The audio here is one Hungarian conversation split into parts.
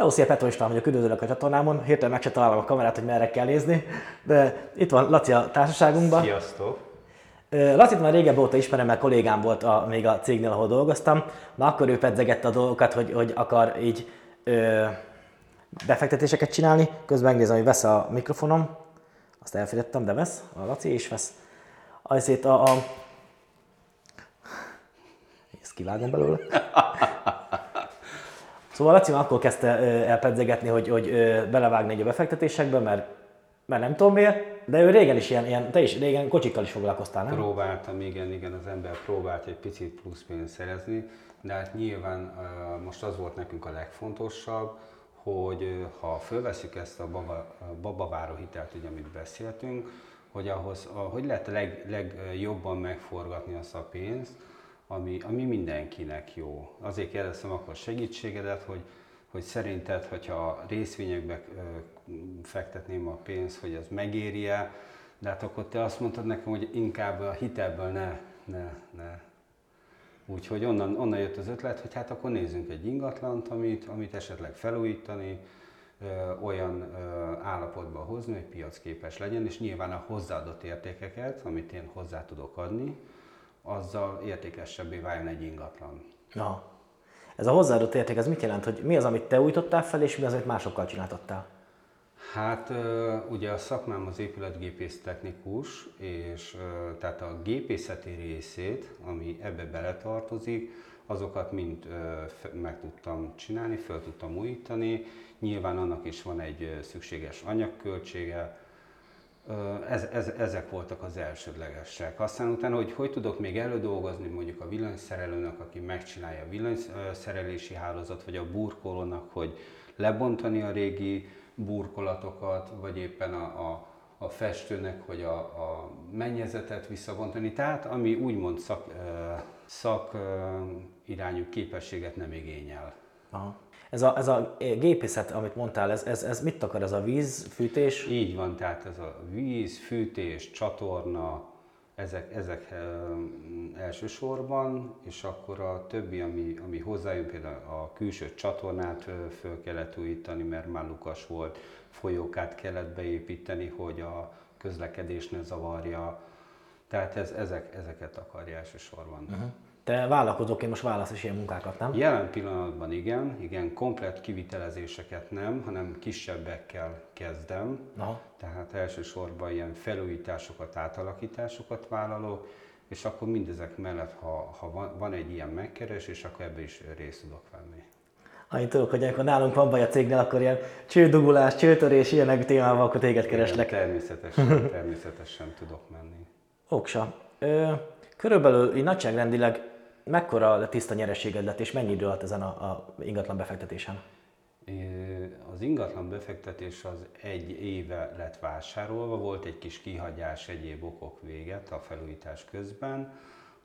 Hello, szia Petro István vagyok, üdvözlök a csatornámon. Hirtelen meg se találom a kamerát, hogy merre kell nézni, de itt van Laci a társaságunkban. Sziasztok! Lacit már régebb óta ismerem, mert kollégám volt a, még a cégnél, ahol dolgoztam. Na akkor ő pedzegette a dolgokat, hogy, hogy akar így ö, befektetéseket csinálni. Közben megnézem, hogy vesz a mikrofonom. Azt elfelejtettem, de vesz. A Laci is vesz. Azért a, a... Ezt kivágom belőle. Szóval Laci már akkor kezdte el pedzegetni, hogy, hogy belevágni egy a befektetésekbe, mert, mert nem tudom miért, de ő régen is ilyen, ilyen te is régen kocsikkal is foglalkoztál, nem? Próbáltam, igen, igen, az ember próbált egy picit plusz pénzt szerezni, de hát nyilván most az volt nekünk a legfontosabb, hogy ha fölveszük ezt a baba, hitelt, ugye, amit beszéltünk, hogy ahhoz, hogy lehet a leg, legjobban megforgatni azt a pénzt, ami, ami mindenkinek jó. Azért kérdeztem akkor segítségedet, hogy, hogy szerinted, hogyha részvényekbe fektetném a pénzt, hogy ez megéri-e, de hát akkor te azt mondtad nekem, hogy inkább a hitelből ne, ne, ne. Úgyhogy onnan, onnan jött az ötlet, hogy hát akkor nézzünk egy ingatlant, amit, amit esetleg felújítani, ö, olyan ö, állapotba hozni, hogy piacképes legyen, és nyilván a hozzáadott értékeket, amit én hozzá tudok adni, azzal értékesebbé váljon egy ingatlan. Na, ez a hozzáadott érték, ez mit jelent, hogy mi az, amit te újítottál fel, és mi az, amit másokkal csináltattál? Hát ugye a szakmám az épületgépész technikus, és tehát a gépészeti részét, ami ebbe beletartozik, azokat mind meg tudtam csinálni, fel tudtam újítani. Nyilván annak is van egy szükséges anyagköltsége, ez, ez, ezek voltak az elsődlegesek. Aztán utána, hogy hogy tudok még elődolgozni mondjuk a villanyszerelőnek, aki megcsinálja a villanyszerelési hálózat, vagy a burkolónak, hogy lebontani a régi burkolatokat, vagy éppen a, a, a festőnek, hogy a, a mennyezetet visszavontani. Tehát ami úgymond szak, szak irányú képességet nem igényel. Aha. Ez a, ez a gépészet, amit mondtál, ez, ez, ez mit akar? Ez a víz, fűtés? Így van, tehát ez a víz, fűtés, csatorna, ezek, ezek elsősorban, és akkor a többi, ami, ami hozzájön, például a külső csatornát föl kellett újítani, mert már lukas volt, folyókát kellett beépíteni, hogy a közlekedés ne zavarja. Tehát ez, ezek, ezeket akarja elsősorban. Uh-huh. Te vállalkozóként most válasz ilyen munkákat, nem? Jelen pillanatban igen, igen, komplet kivitelezéseket nem, hanem kisebbekkel kezdem. Aha. Tehát elsősorban ilyen felújításokat, átalakításokat vállalok, és akkor mindezek mellett, ha, ha van, van egy ilyen megkeresés, akkor ebbe is részt tudok venni. Annyit tudok, hogy amikor nálunk van baj a cégnél, akkor ilyen csődugulás, csőtörés, ilyenek témával, akkor téged kereslek. Igen, természetesen, természetesen tudok menni. Oksa. Ö, körülbelül így nagyságrendileg mekkora tiszta nyereséged lett, és mennyi idő alatt ezen a, a ingatlan befektetésen? Az ingatlan befektetés az egy éve lett vásárolva, volt egy kis kihagyás egyéb okok véget a felújítás közben,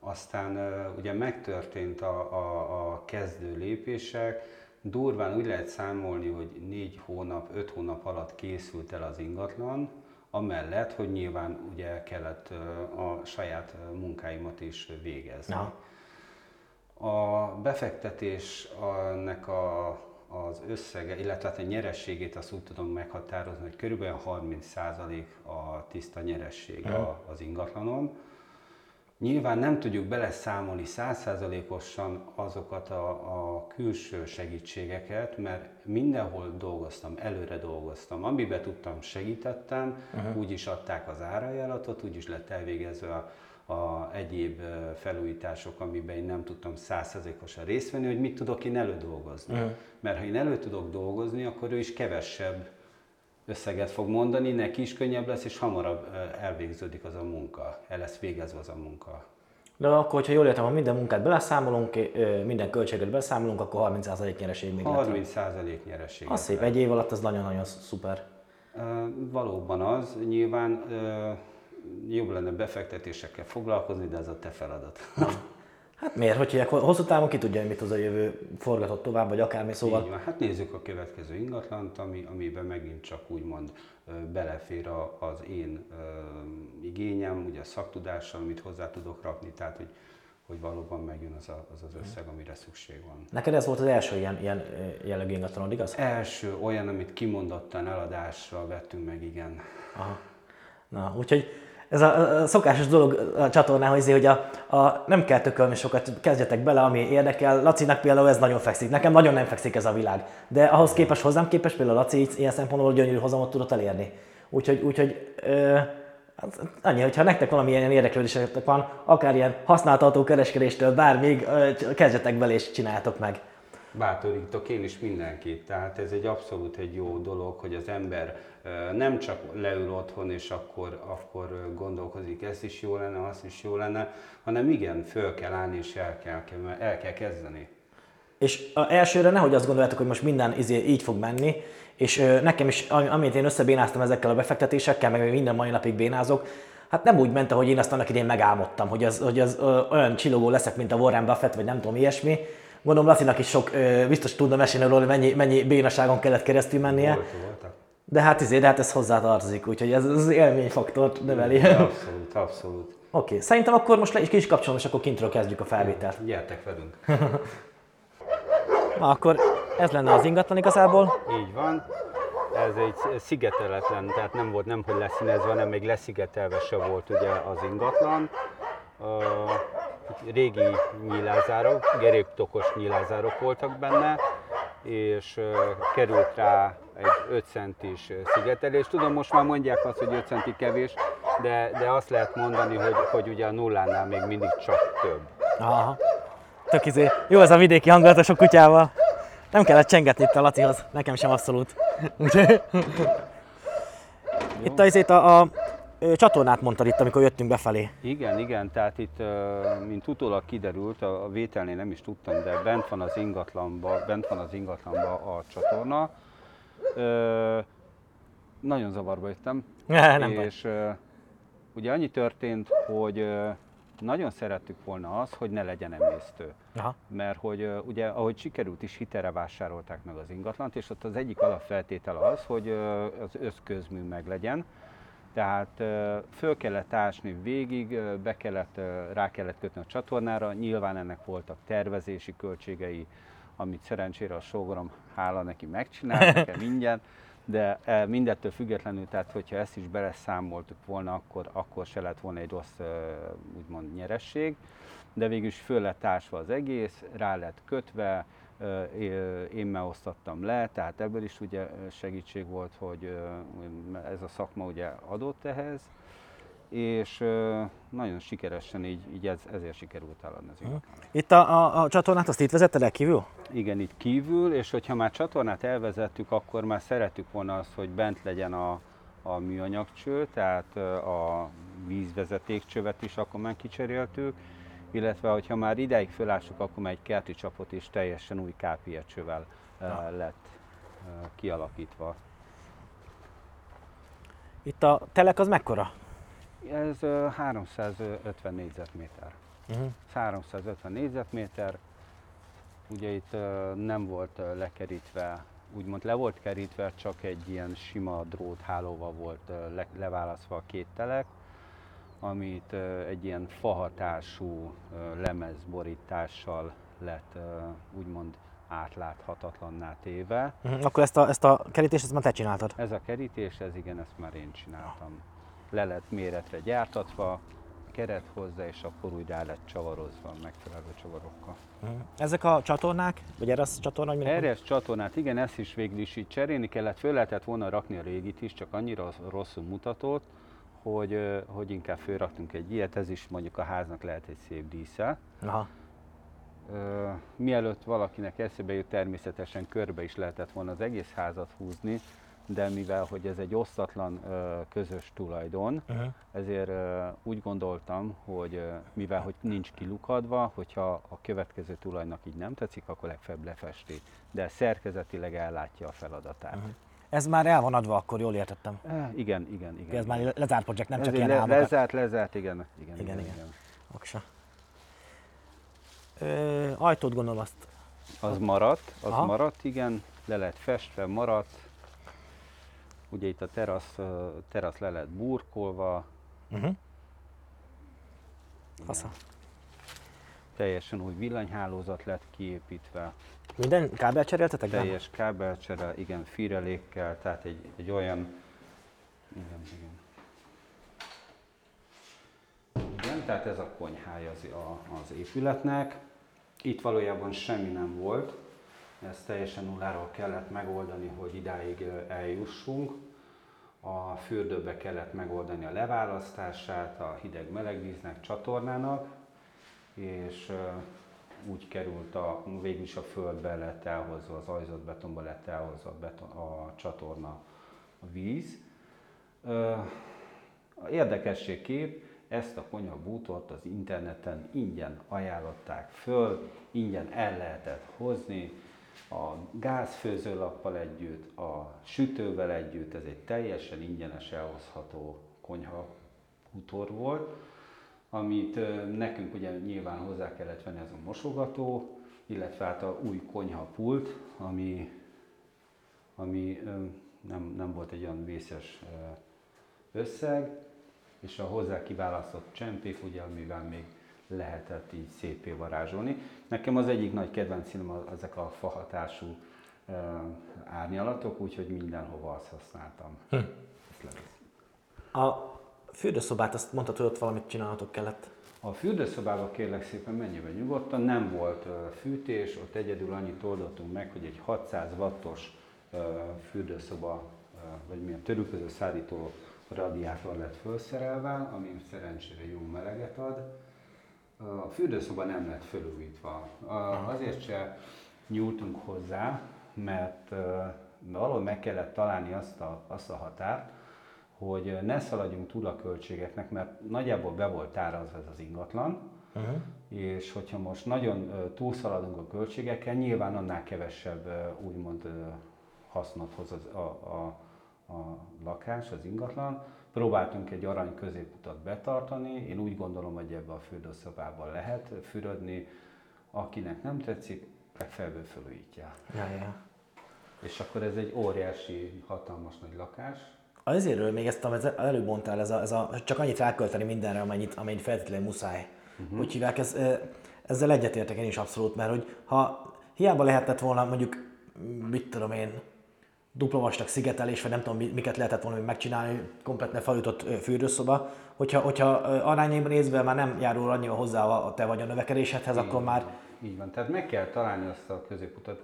aztán ugye megtörtént a, a, a kezdő lépések, durván úgy lehet számolni, hogy négy hónap, öt hónap alatt készült el az ingatlan, amellett, hogy nyilván ugye kellett a saját munkáimat is végezni. Na. A befektetésnek a, az összege, illetve hát a nyerességét azt úgy tudom meghatározni, hogy körülbelül 30% a tiszta nyeresség az ingatlanon. Nyilván nem tudjuk beleszámolni százszázalékosan azokat a, a külső segítségeket, mert mindenhol dolgoztam, előre dolgoztam. Amiben tudtam, segítettem, uh-huh. úgy is adták az árajánlatot, úgy is lett elvégezve a a egyéb felújítások, amiben én nem tudtam százszerzékosan részt venni, hogy mit tudok én elődolgozni. Uh-huh. Mert ha én elő tudok dolgozni, akkor ő is kevesebb összeget fog mondani, neki is könnyebb lesz, és hamarabb elvégződik az a munka, el lesz végezve az a munka. De akkor, hogyha jól értem, ha minden munkát beleszámolunk, minden költséget beleszámolunk, akkor 30% nyereség még 30% nyereség. Az szép, egy év alatt az nagyon-nagyon szuper. Valóban az, nyilván jobb lenne befektetésekkel foglalkozni, de ez a te feladat. Hát miért? Hogy hívják, hosszú távon ki tudja, mit az a jövő forgatott tovább, vagy akármi, szóval... Így van. Hát nézzük a következő ingatlant, ami, amiben megint csak úgymond belefér a, az én uh, igényem, ugye a szaktudással, amit hozzá tudok rakni, tehát hogy hogy valóban megjön az a, az, az összeg, amire szükség van. Neked ez volt az első ilyen, ilyen ö, jellegű ingatlanod, igaz? Első olyan, amit kimondottan eladásra vettünk meg, igen. Aha. Na, úgyhogy ez a, szokásos dolog a csatornán, hogy, a, a, nem kell tökölni sokat, kezdjetek bele, ami érdekel. Lacinak például ez nagyon fekszik, nekem nagyon nem fekszik ez a világ. De ahhoz képest, hozzám képest például Laci ilyen szempontból gyönyörű hozamot tudott elérni. Úgyhogy, úgyhogy ö, hát annyi, hogyha nektek valamilyen érdeklődésetek van, akár ilyen használt autókereskedéstől, bármíg, kezdjetek bele és csináljátok meg. Bátorítok én is mindenkit, tehát ez egy abszolút egy jó dolog, hogy az ember nem csak leül otthon és akkor, akkor gondolkozik, ez is jó lenne, az is jó lenne, hanem igen, föl kell állni és el kell, el kell kezdeni. És elsőre nehogy azt gondoljátok, hogy most minden izé így fog menni, és nekem is, am- amit én összebénáztam ezekkel a befektetésekkel, meg minden mai napig bénázok, hát nem úgy ment, ahogy én azt annak idén megálmodtam, hogy az, hogy az ö, olyan csillogó leszek, mint a Warren Buffett, vagy nem tudom, ilyesmi. Gondolom Lacinak is sok, ö, biztos tudna mesélni róla, hogy mennyi, mennyi bénaságon kellett keresztül mennie. Volt, voltak. De hát izé, de hát ez hozzá tartozik, úgyhogy ez az élményfaktort növeli. Oké, Abszolút, abszolút. okay. szerintem akkor most le is ki is kapcsolom, és akkor kintről kezdjük a felvételt. Gyertek velünk. Na akkor ez lenne az ingatlan igazából. Így van. Ez egy szigeteletlen, tehát nem volt nem, hogy leszínezve, hanem még leszigetelve se volt ugye az ingatlan. Uh, régi nyílázárok, geréktokos nyílázárok voltak benne, és uh, került rá egy 5 centis szigetelés. Tudom, most már mondják azt, hogy 5 centi kevés, de, de azt lehet mondani, hogy, hogy ugye a nullánál még mindig csak több. Aha. Tök izé. Jó ez a vidéki hangulat a sok kutyával. Nem kellett csengetni itt a Lacihoz, nekem sem abszolút. Itt a, izét a, a, ö, csatornát mondtad itt, amikor jöttünk befelé. Igen, igen, tehát itt, ö, mint utólag kiderült, a a vételnél nem is tudtam, de bent van az ingatlanba, bent van az ingatlanba a csatorna. Ö, nagyon zavarba jöttem. Ne, nem és ö, ugye annyi történt, hogy ö, nagyon szerettük volna az, hogy ne legyen emésztő. Aha. Mert hogy ö, ugye, ahogy sikerült is, hitelre vásárolták meg az ingatlant, és ott az egyik alapfeltétel az, hogy ö, az összközmű meg legyen. Tehát föl kellett ásni végig, be kellett, rá kellett kötni a csatornára, nyilván ennek voltak tervezési költségei, amit szerencsére a sógorom, hála neki megcsinált nekem ingyen, de eh, mindettől függetlenül, tehát hogyha ezt is beleszámoltuk volna, akkor, akkor se lett volna egy rossz eh, úgymond nyeresség, de végül is föl lett ásva az egész, rá lett kötve, é- én megosztattam le, tehát ebből is ugye segítség volt, hogy ez a szakma ugye adott ehhez, és nagyon sikeresen így, így ez, ezért sikerült eladni az ingatlan. Itt a, a, a csatornát azt itt vezetted el kívül? Igen, itt kívül, és hogyha már csatornát elvezettük, akkor már szerettük volna azt, hogy bent legyen a, a műanyagcső, tehát a vízvezetékcsövet is akkor már kicseréltük, illetve hogyha már ideig fölássuk, akkor már egy kerti csapot is teljesen új KPE csővel ö, lett kialakítva. Itt a telek az mekkora? Ez ö, 350 négyzetméter. Uh-huh. 350 négyzetméter, ugye itt nem volt lekerítve, úgymond le volt kerítve, csak egy ilyen sima dróthálóval volt ö, le, leválasztva a két telek, amit egy ilyen fahatású lemezborítással lett úgymond átláthatatlanná téve. Uh-huh. Akkor ezt a, ezt a kerítést ezt már te csináltad. Ez a kerítés, ez igen, ezt már én csináltam. Le lett méretre gyártatva, keret hozzá, és akkor úgy rá lett csavarozva megfelelő csavarokkal. Uh-huh. Ezek a csatornák, vagy erre az csatorna, hogy Erre csatornát, igen, ezt is végül is így cserélni kellett, föl lehetett volna rakni a régit is, csak annyira rosszul mutatott, hogy, hogy inkább fölraktunk egy ilyet, ez is mondjuk a háznak lehet egy szép dísze. Aha. Ö, mielőtt valakinek eszébe jut, természetesen körbe is lehetett volna az egész házat húzni, de mivel hogy ez egy osztatlan közös tulajdon, Uh-huh. ezért úgy gondoltam, hogy mivel hogy nincs kilukadva, hogyha a következő tulajnak így nem tetszik, akkor legfeljebb lefesti, de szerkezetileg ellátja a feladatát. Uh-huh. Ez már el van adva, akkor jól értettem. Igen, igen, igen. Ez már lezárt projekt, nem Ez csak ilyen le, álmokat. lezárt, lezárt, igen, igen, Igen, igen, igen. igen. Oksa. Ö, ajtót gondolom azt. Az maradt, az Aha. maradt, igen, le lett festve, maradt. Ugye itt a terasz, terasz le lett burkolva. Uh-huh. Fasza. teljesen új villanyhálózat lett kiépítve, Minden kábel cseréltetek teljes kábelcsere, igen, firelékkel, tehát egy, egy olyan, igen, igen. Igen, tehát ez a konyhája az, a, az épületnek. Itt valójában semmi nem volt, ezt teljesen nulláról kellett megoldani, hogy idáig eljussunk. A fürdőbe kellett megoldani a leválasztását a hideg-meleg víznek, csatornának, és úgy került a, végül is a földbe lett elhozva, az ajzott betonba lett elhozva a, beton, a csatorna, a víz. Ö, a érdekességkép ezt a konyhabútort az interneten ingyen ajánlották föl, ingyen el lehetett hozni, a gázfőzőlappal együtt, a sütővel együtt, ez egy teljesen ingyenes elhozható konyha bútor volt, amit nekünk ugye nyilván hozzá kellett venni ez a mosogató, illetve hát a új konyhapult, ami, ami nem, nem volt egy olyan vészes összeg, és a hozzá kiválasztott csempék, ugye, amivel még lehetett így szépé varázsolni. Nekem az egyik nagy kedvencem az- ezek a fahatású ö, árnyalatok, úgyhogy mindenhova azt használtam. Hm. A fürdőszobát azt mondtad, hogy ott valamit csinálhatok kellett. A fürdőszobába kérlek szépen menj be nyugodtan, nem volt fűtés, ott egyedül annyit oldottunk meg, hogy egy 600 wattos fürdőszoba, vagy milyen törülköző szállító radiátor lett felszerelve, ami szerencsére jó meleget ad. A fürdőszoba nem lett felújítva. A- Azért se nyúltunk hozzá, mert valahol meg kellett találni azt a, azt a határt, hogy ne szaladjunk túl a költségeknek, mert nagyjából be volt árazva ez az ingatlan, Uh-huh. és hogyha most nagyon túlszaladunk a költségekkel, nyilván annál kevesebb úgymond hasznot hoz az, a, a, a lakás, az ingatlan. Próbáltunk egy arany középutat betartani, én úgy gondolom, hogy ebbe a fürdőszobában lehet fürödni, akinek nem tetszik, legfeljebb felújítja. Ja, ja. És akkor ez egy óriási, hatalmas nagy lakás, Azért még ezt, amit előbb mondtál, ez a, ez a, csak annyit rákölteni mindenre, amennyit, amennyit feltétlenül muszáj. Uh-huh. Úgy hívják, ez, ezzel egyetértek én is abszolút, mert hogy ha hiába lehetett volna mondjuk, mit tudom én, dupla vastag szigetelés, vagy nem tudom, mi- miket lehetett volna megcsinálni, komplet feljutott ö, fürdőszoba, hogyha, hogyha arányaiban nézve már nem járul annyira hozzá a te vagy a növekedésedhez, akkor már Így van, tehát meg kell találni azt a középutat.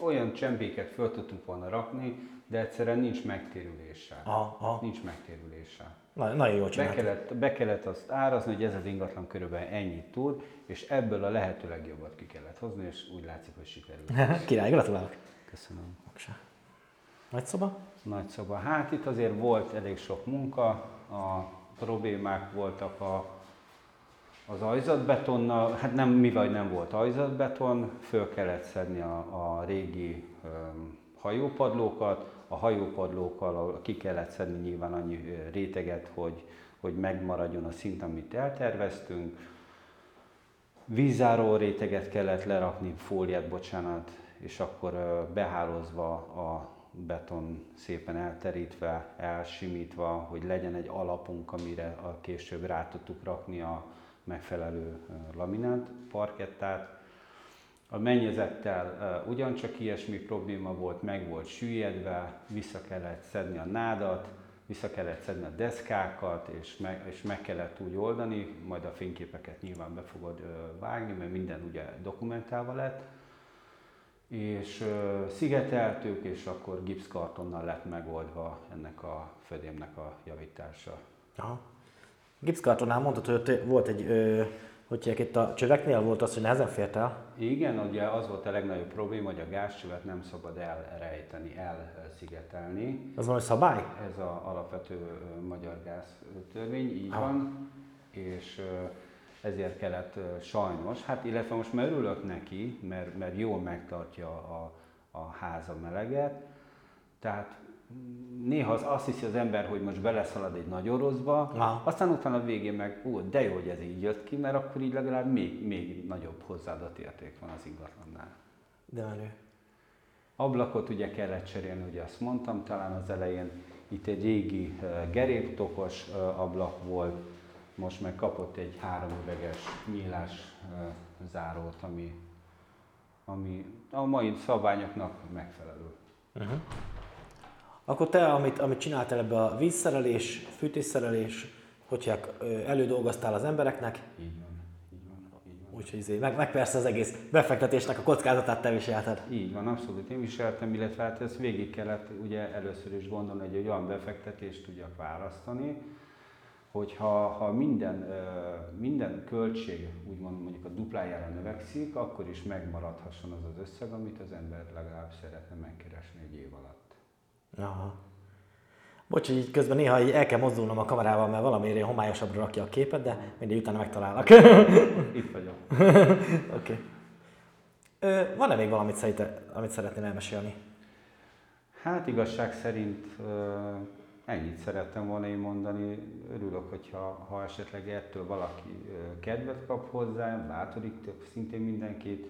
Olyan csempéket föl tudtunk volna rakni, de egyszerűen nincs megtérülése. Aha, aha. Nincs megtérülése. na, nagyon jól Be csináltad. kellett, be kellett azt árazni, hogy ez az ingatlan körülbelül ennyit tud, és ebből a lehető legjobbat ki kellett hozni, és úgy látszik, hogy sikerült. Király, gratulálok. Köszönöm. Oksa. Nagy szoba? Nagy szoba. Hát itt azért volt elég sok munka, a problémák voltak a, az ajzatbetonnal, hát nem, mivel nem volt ajzatbeton, föl kellett szedni a, a régi öm, hajópadlókat, a hajópadlókkal ki kellett szedni nyilván annyi réteget, hogy, hogy megmaradjon a szint, amit elterveztünk. Vízzáró réteget kellett lerakni, fóliát, bocsánat, és akkor ö, behálózva a beton szépen elterítve, elsimítva, hogy legyen egy alapunk, amire a később rá tudtuk rakni a megfelelő laminát, parkettát. A mennyezettel ugyancsak ilyesmi probléma volt, meg volt süllyedve, vissza kellett szedni a nádat, vissza kellett szedni a deszkákat, és meg, és meg kellett úgy oldani, majd a fényképeket nyilván be fogod vágni, mert minden ugye dokumentálva lett, és szigeteltük, és akkor gipszkartonnal lett megoldva ennek a födémnek a javítása. Aha. Gipszkartonnál mondtad, hogy ott volt egy, ö, hogy itt a csöveknél volt az, hogy nehezen fért el. Igen, ugye az volt a legnagyobb probléma, hogy a gázcsövet nem szabad elrejteni, elszigetelni. Az valami szabály? Ez az alapvető magyar gáztörvény, így Ah. van, és ö, ezért kellett sajnos, hát illetve most már örülök neki, mert, mert jól megtartja a, a háza meleget, tehát néha az azt hiszi az ember, hogy most beleszalad egy nagy oroszba, Aha. aztán utána a végén meg, ú, de jó, hogy ez így jött ki, mert akkor így legalább még, még nagyobb hozzáadott érték van az ingatlannál. De menő. Ablakot ugye kellett cserélni, ugye azt mondtam talán az elején, itt egy régi geréptokos ablak volt, most meg kapott egy háromüveges nyílás ö, zárót, ami, ami a mai szabványoknak megfelelő. Uh-huh. Akkor te, amit, amit csináltál ebbe a vízszerelés, fűtésszerelés, hogyha elődolgoztál az embereknek, Így van, így van, így van. úgyhogy izé, meg, meg persze az egész befektetésnek a kockázatát te viselted. Így van, abszolút én viseltem, illetve hát ezt végig kellett ugye először is gondolni, hogy egy olyan befektetést tudjak választani, hogyha ha minden, minden költség úgymond mondjuk a duplájára növekszik, akkor is megmaradhasson az az összeg, amit az ember legalább szeretne megkeresni egy év alatt. Aha. Bocs, hogy így közben néha így el kell mozdulnom a kamerával, mert valamiért homályosabbra rakja a képet, de mindig utána megtalálok. Itt vagyok. Oké. Okay. Van-e még valamit, amit szeretnél elmesélni? Hát igazság szerint ennyit szerettem volna én mondani. Örülök, hogyha ha esetleg ettől valaki kedvet kap hozzá, bátorítok szintén mindenkit.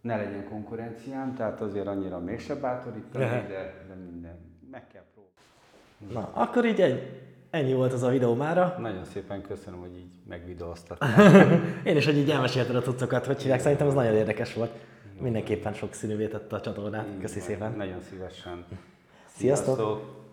Ne legyen konkurenciám, tehát azért annyira mégse bátorítani, de, de minden. Meg kell próbálni. Na, akkor így ennyi, ennyi volt az a videó mára. Nagyon szépen köszönöm, hogy így megvideóztat. Én is, hogy így elmesélted a cuccokat, hogy hívják, szerintem az nagyon érdekes volt. Mindenképpen sok színűvé tette a csatornát. Köszi szépen. Nagyon szívesen. Sziasztok! Sziasztok.